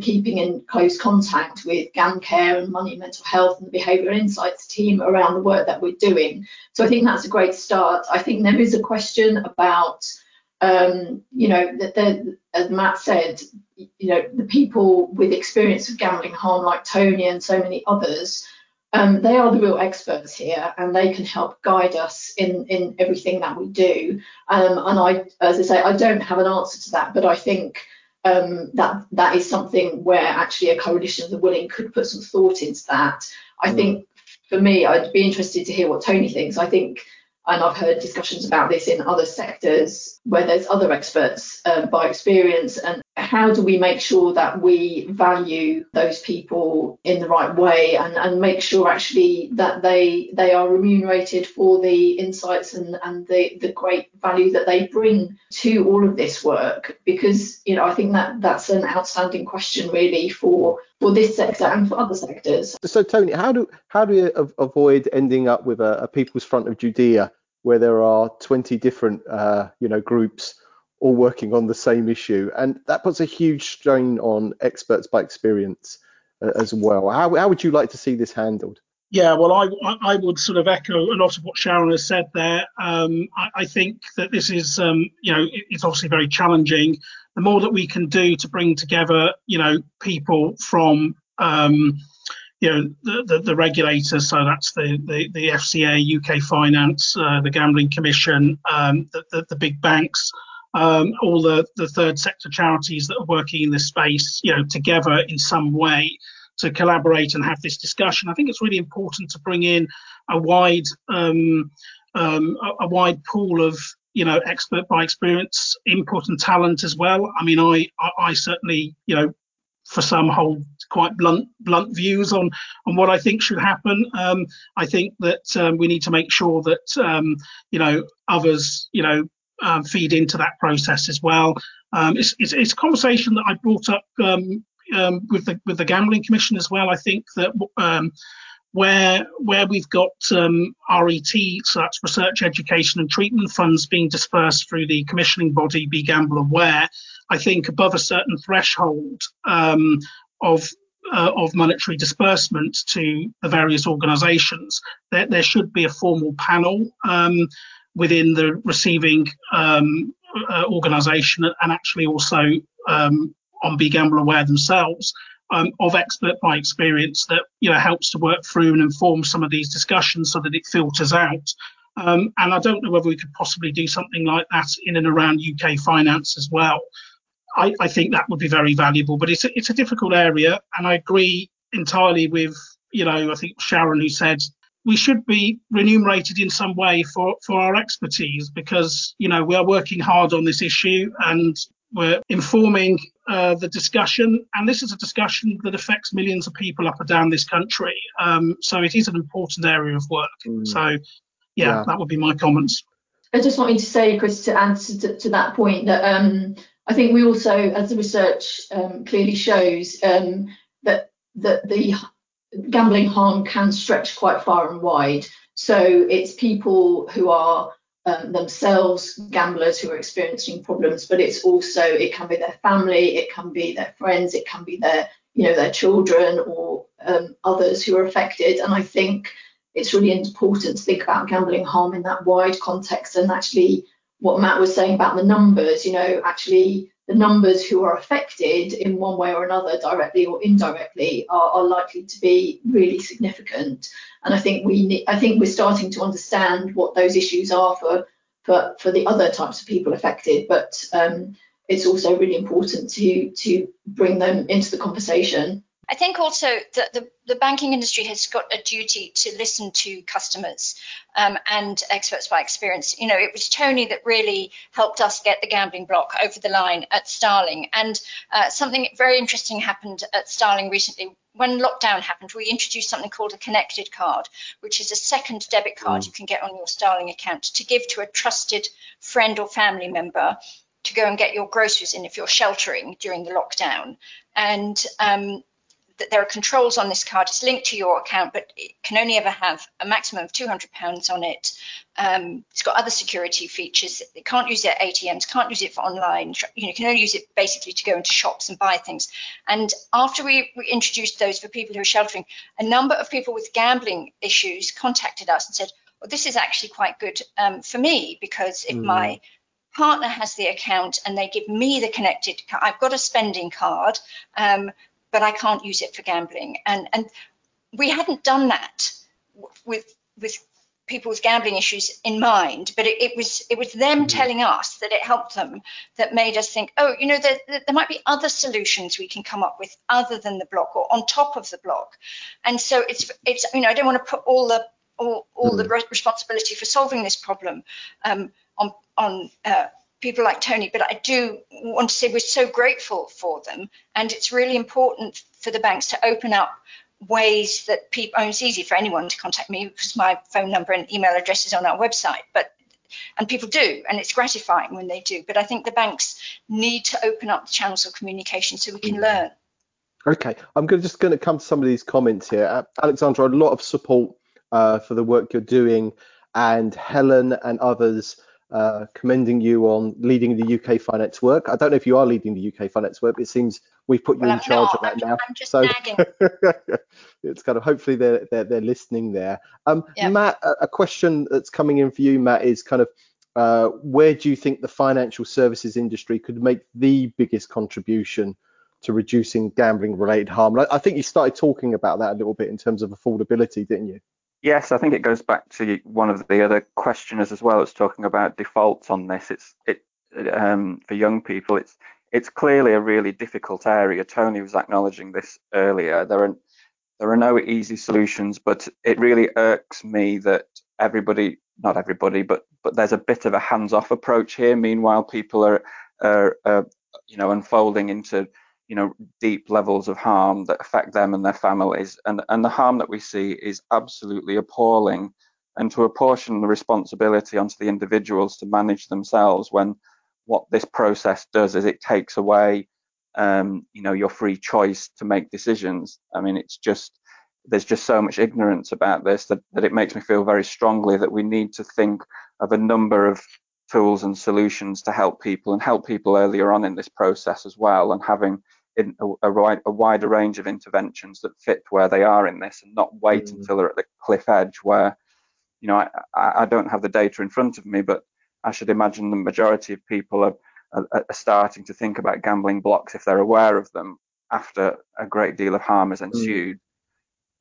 keeping in close contact with GamCare and Money and Mental Health and the Behavioural Insights team around the work that we're doing. So I think that's a great start. I think there is a question about, um, you know, that as Matt said, you know, the people with experience of gambling harm like Tony and so many others, um, they are the real experts here and they can help guide us in, in everything that we do. Um, and I, as I say, I don't have an answer to that, but I think um, that that is something where actually a coalition of the willing could put some thought into that. I mm. think for me, I'd be interested to hear what Tony thinks. I think, and I've heard discussions about this in other sectors where there's other experts uh, by experience, and how do we make sure that we value those people in the right way and, and make sure actually that they they are remunerated for the insights and, and the, the great value that they bring to all of this work because you know I think that that's an outstanding question really for for this sector and for other sectors. So Tony, how do how do you avoid ending up with a, a People's Front of Judea where there are 20 different uh, you know groups all working on the same issue. And that puts a huge strain on experts by experience uh, as well. How, how would you like to see this handled? Yeah, well, I, I would sort of echo a lot of what Sharon has said there. Um, I, I, think that this is, um, you know, it, it's obviously very challenging. The more that we can do to bring together, you know, people from, um, you know, the, the, the, regulators, so that's the, the, the FCA, UK Finance, uh, the Gambling Commission, um, the, the, the big banks, um, all the, the third sector charities that are working in this space, you know, together in some way to collaborate and have this discussion. I think it's really important to bring in a wide um, um, a, a, wide pool of you know expert by experience input and talent as well. I mean, I I, I certainly you know for some hold quite blunt blunt views on on what I think should happen. Um, I think that um, we need to make sure that um, you know others you know um, feed into that process as well. Um, it's, it's, it's, a conversation that I brought up um, um with the with the gambling commission as well. I think that um, where where we've got um, RET, so that's research, education, and treatment funds being dispersed through the commissioning body, Be Gamble Aware, I think above a certain threshold of uh, of monetary disbursement to the various organisations, there, there should be a formal panel um, within the receiving um, uh, organisation and actually also um, on Be Gamble Aware themselves um, of expert by experience that you know helps to work through and inform some of these discussions so that it filters out. Um, and I don't know whether we could possibly do something like that in and around UK finance as well. I, I think that would be very valuable, but it's a, it's a difficult area, and I agree entirely with you know I think Sharon who said we should be remunerated in some way for for our expertise because you know we are working hard on this issue and we're informing uh, the discussion, and this is a discussion that affects millions of people up and down this country. Um, so it is an important area of work. Mm. So, yeah, yeah, that would be my comments. I just wanted to say, Chris, to answer to, to that point, that um, I think we also, as the research um, clearly shows, um, that that the gambling harm can stretch quite far and wide. So it's people who are um, themselves gamblers who are experiencing problems, but it's also it can be their family, it can be their friends, it can be their you know their children or um, others who are affected. And I think it's really important to think about gambling harm in that wide context and actually what Matt was saying about the numbers. You know, actually the numbers who are affected in one way or another, directly or indirectly, are, are likely to be really significant. And I think we I think we're starting to understand what those issues are for for, for the other types of people affected. But um, it's also really important to to bring them into the conversation. I think also that the, the banking industry has got a duty to listen to customers um, and experts by experience. You know, it was Tony that really helped us get the gambling block over the line at Starling. And uh, something very interesting happened at Starling recently. When lockdown happened, we introduced something called a connected card, which is a second debit card mm. you can get on your Starling account to give to a trusted friend or family member to go and get your groceries in if you're sheltering during the lockdown. And um, that there are controls on this card. It's linked to your account, but it can only ever have a maximum of £200 on it. Um, it's got other security features. It can't use it at ATMs, can't use it for online. You know, can only use it basically to go into shops and buy things. And after we, we introduced those for people who are sheltering, a number of people with gambling issues contacted us and said, well, this is actually quite good um, for me because if mm. my partner has the account and they give me the connected card, I've got a spending card, um, but I can't use it for gambling. And and we hadn't done that with with people with gambling issues in mind, but it, it was it was them mm-hmm. telling us that it helped them that made us think, oh, you know, there, there might be other solutions we can come up with other than the block or on top of the block. And so it's it's you know I don't want to put all the all, all mm. the responsibility for solving this problem um, on on uh, people like Tony, but I do want to say we're so grateful for them. And it's really important for the banks to open up ways that people, I mean, it's easy for anyone to contact me because my phone number and email address is on our website, but and people do, and it's gratifying when they do. But I think the banks need to open up the channels of communication so we can mm. learn. Okay, I'm just going to come to some of these comments here. Uh, Alexandra, a lot of support uh, for the work you're doing, and Helen and others uh, commending you on leading the UK finance work. I don't know if you are leading the UK finance work. But it seems we've put you well, in charge of that I'm, now. I'm so it's kind of hopefully they're they're, they're listening there. Um, yeah. Matt, a, question that's coming in for you, Matt, is kind of uh, where do you think the financial services industry could make the biggest contribution to reducing gambling related harm? I, I think you started talking about that a little bit in terms of affordability, didn't you? Yes, I think it goes back to one of the other questioners as well. It's talking about defaults on this. It's it um, for young people. It's it's clearly a really difficult area. Tony was acknowledging this earlier. There are there are no easy solutions, but it really irks me that everybody, not everybody, but but there's a bit of a hands-off approach here. Meanwhile, people are are, are you know unfolding into you know deep levels of harm that affect them and their families. And and the harm that we see is absolutely appalling. And to apportion the responsibility onto the individuals to manage themselves when what this process does is it takes away um, you know your free choice to make decisions. I mean it's just there's just so much ignorance about this that, that it makes me feel very strongly that we need to think of a number of tools and solutions to help people and help people earlier on in this process as well. And having in a, a, a, wider range of interventions that fit where they are in this and not wait mm. until they're at the cliff edge where you know, I, I don't have the data in front of me, but I should imagine the majority of people are, are, are starting to think about gambling blocks if they're aware of them after a great deal of harm has hmm. ensued. Mm.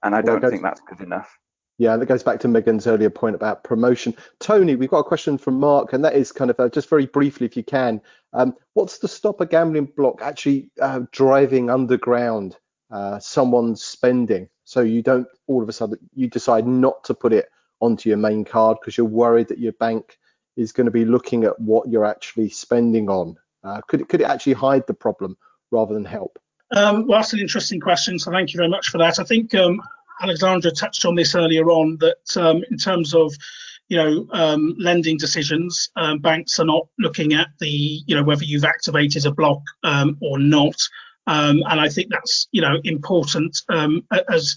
And I don't think that's good enough. Yeah, that goes back to Megan's earlier point about promotion. Tony, we've got a question from Mark, and that is kind of uh, just very briefly, if you can, um, what's to stop a gambling block actually uh, driving underground uh, someone's spending? So you don't all of a sudden you decide not to put it onto your main card because you're worried that your bank is going to be looking at what you're actually spending on. Uh, could it could it actually hide the problem rather than help? Um, well, that's an interesting question. So thank you very much for that. I think um, Alexandra touched on this earlier on that um, in terms of you know um, lending decisions, um, banks are not looking at the you know whether you've activated a block um, or not. Um, and I think that's you know important um, as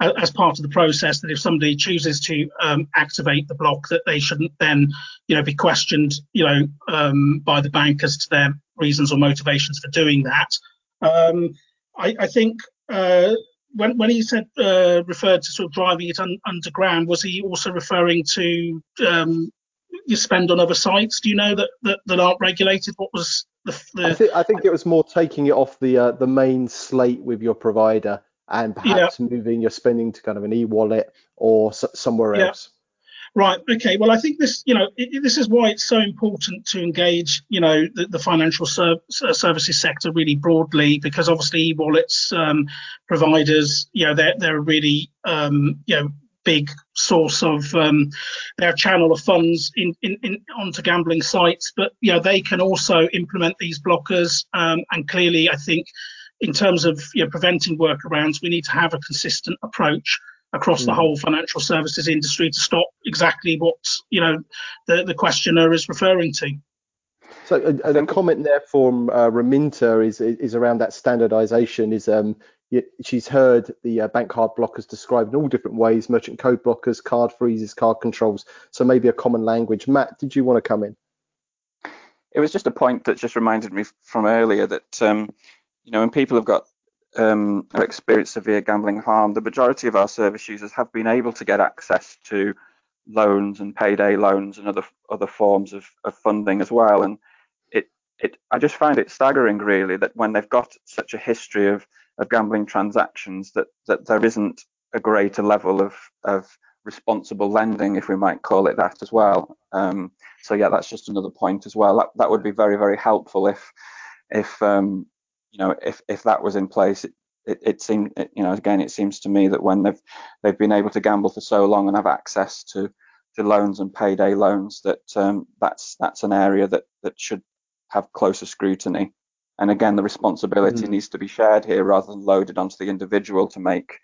as part of the process that if somebody chooses to activate the block, that they shouldn't then you know be questioned you know by the bank as to their reasons or motivations for doing that. I, I, think uh, when when he said uh, referred to sort of driving it un, underground, was he also referring to um, you spend on other sites? Do you know that that, that aren't regulated? What was the? the... I, think, I think it was more taking it off the uh, the main slate with your provider and perhaps yeah. moving your spending to kind of an e-wallet or s- somewhere yeah. else. Right. Okay. Well, I think this, you know, it, this is why it's so important to engage, you know, the, the financial ser- services sector really broadly, because obviously e-wallets um, providers, you know, they're they're a really, um, you know, big source of um, their channel of funds in, in, in, onto gambling sites. But you know, they can also implement these blockers, um, and clearly, I think, in terms of you know, preventing workarounds, we need to have a consistent approach across mm. the whole financial services industry to stop exactly what you know the, the questioner is referring to. So a, a comment there from uh, Raminta is is around that standardisation. Is um she's heard the uh, bank card blockers described in all different ways: merchant code blockers, card freezes, card controls. So maybe a common language. Matt, did you want to come in? It was just a point that just reminded me from earlier that um, you know when people have got um, or experienced severe gambling harm, the majority of our service users have been able to get access to loans and payday loans and other other forms of, of funding as well. And it it I just find it staggering really that when they've got such a history of of gambling transactions that that there isn't a greater level of of responsible lending, if we might call it that as well. Um, so yeah, that's just another point as well. That that would be very very helpful if if um, you know, if if that was in place, it, it, it seemed, it, you know, again, it seems to me that when they've they've been able to gamble for so long and have access to to loans and payday loans, that um, that's that's an area that that should have closer scrutiny. And again, the responsibility mm-hmm. needs to be shared here rather than loaded onto the individual to make,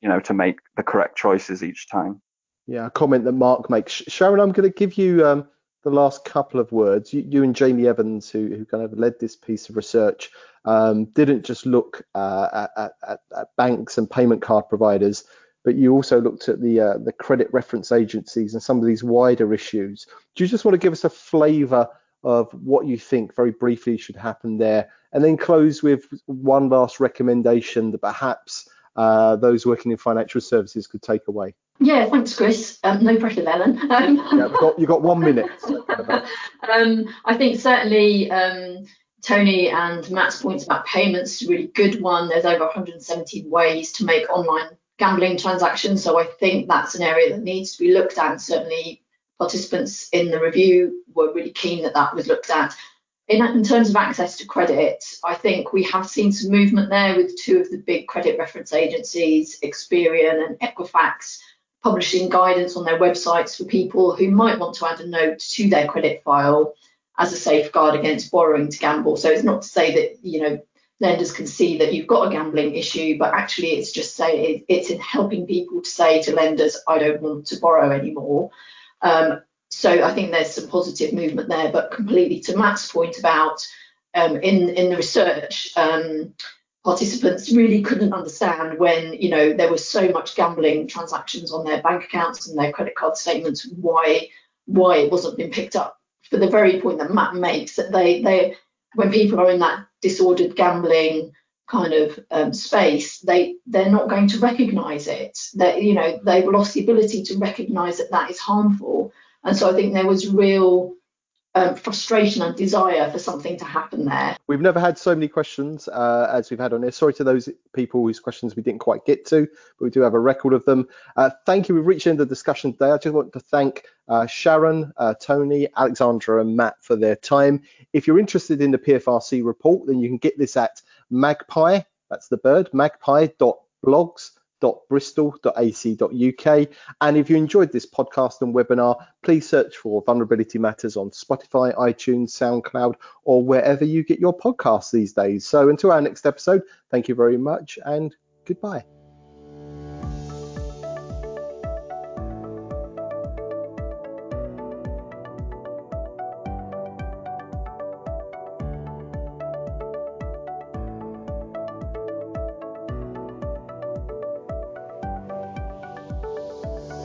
you know, to make the correct choices each time. Yeah, a comment that Mark makes. Sharon, I'm going to give you um, the last couple of words. You, you and Jamie Evans, who, who kind of led this piece of research, um, didn't just look uh, at, at, at, banks and payment card providers, but you also looked at the uh, the credit reference agencies and some of these wider issues. Do you just want to give us a flavour of what you think very briefly should happen there, and then close with one last recommendation that perhaps uh, those working in financial services could take away? Yeah, thanks, Chris. Um, no pressure Ellen. Um, yeah, you've got, you've got one minute. um, I think certainly um, Tony and Matt's points about payments, is a really good one. There's over 170 ways to make online gambling transactions. So I think that's an area that needs to be looked at. And certainly participants in the review were really keen that that was looked at. In, in terms of access to credit, I think we have seen some movement there with two of the big credit reference agencies, Experian and Equifax, publishing guidance on their websites for people who might want to add a note to their credit file as a safeguard against borrowing to gamble. So it's not to say that, you know, lenders can see that you've got a gambling issue, but actually it's just say it's in helping people to say to lenders, I don't want to borrow anymore. Um, so I think there's some positive movement there, but completely to Matt's point about um, in in the research, um, participants really couldn't understand when you know there was so much gambling transactions on their bank accounts and their credit card statements, why why it wasn't being picked up for the very point that Matt makes that they they when people are in that disordered gambling kind of um, space, they they're not going to recognise it. That you know they've lost the ability to recognise that that is harmful, and so I think there was real um, frustration and desire for something to happen there. We've never had so many questions uh, as we've had on here. Sorry to those people whose questions we didn't quite get to, but we do have a record of them. Uh, thank you. We've reached the end of the discussion today. I just want to thank uh, Sharon, uh, Tony, Alexandra, and Matt for their time. If you're interested in the PFRC report, then you can get this at magpie, that's the bird, magpie.blogs bristol.ac.uk. And if you enjoyed this podcast and webinar, please search for Vulnerability Matters on Spotify, iTunes, SoundCloud, or wherever you get your podcasts these days. So until our next episode, thank you very much and goodbye.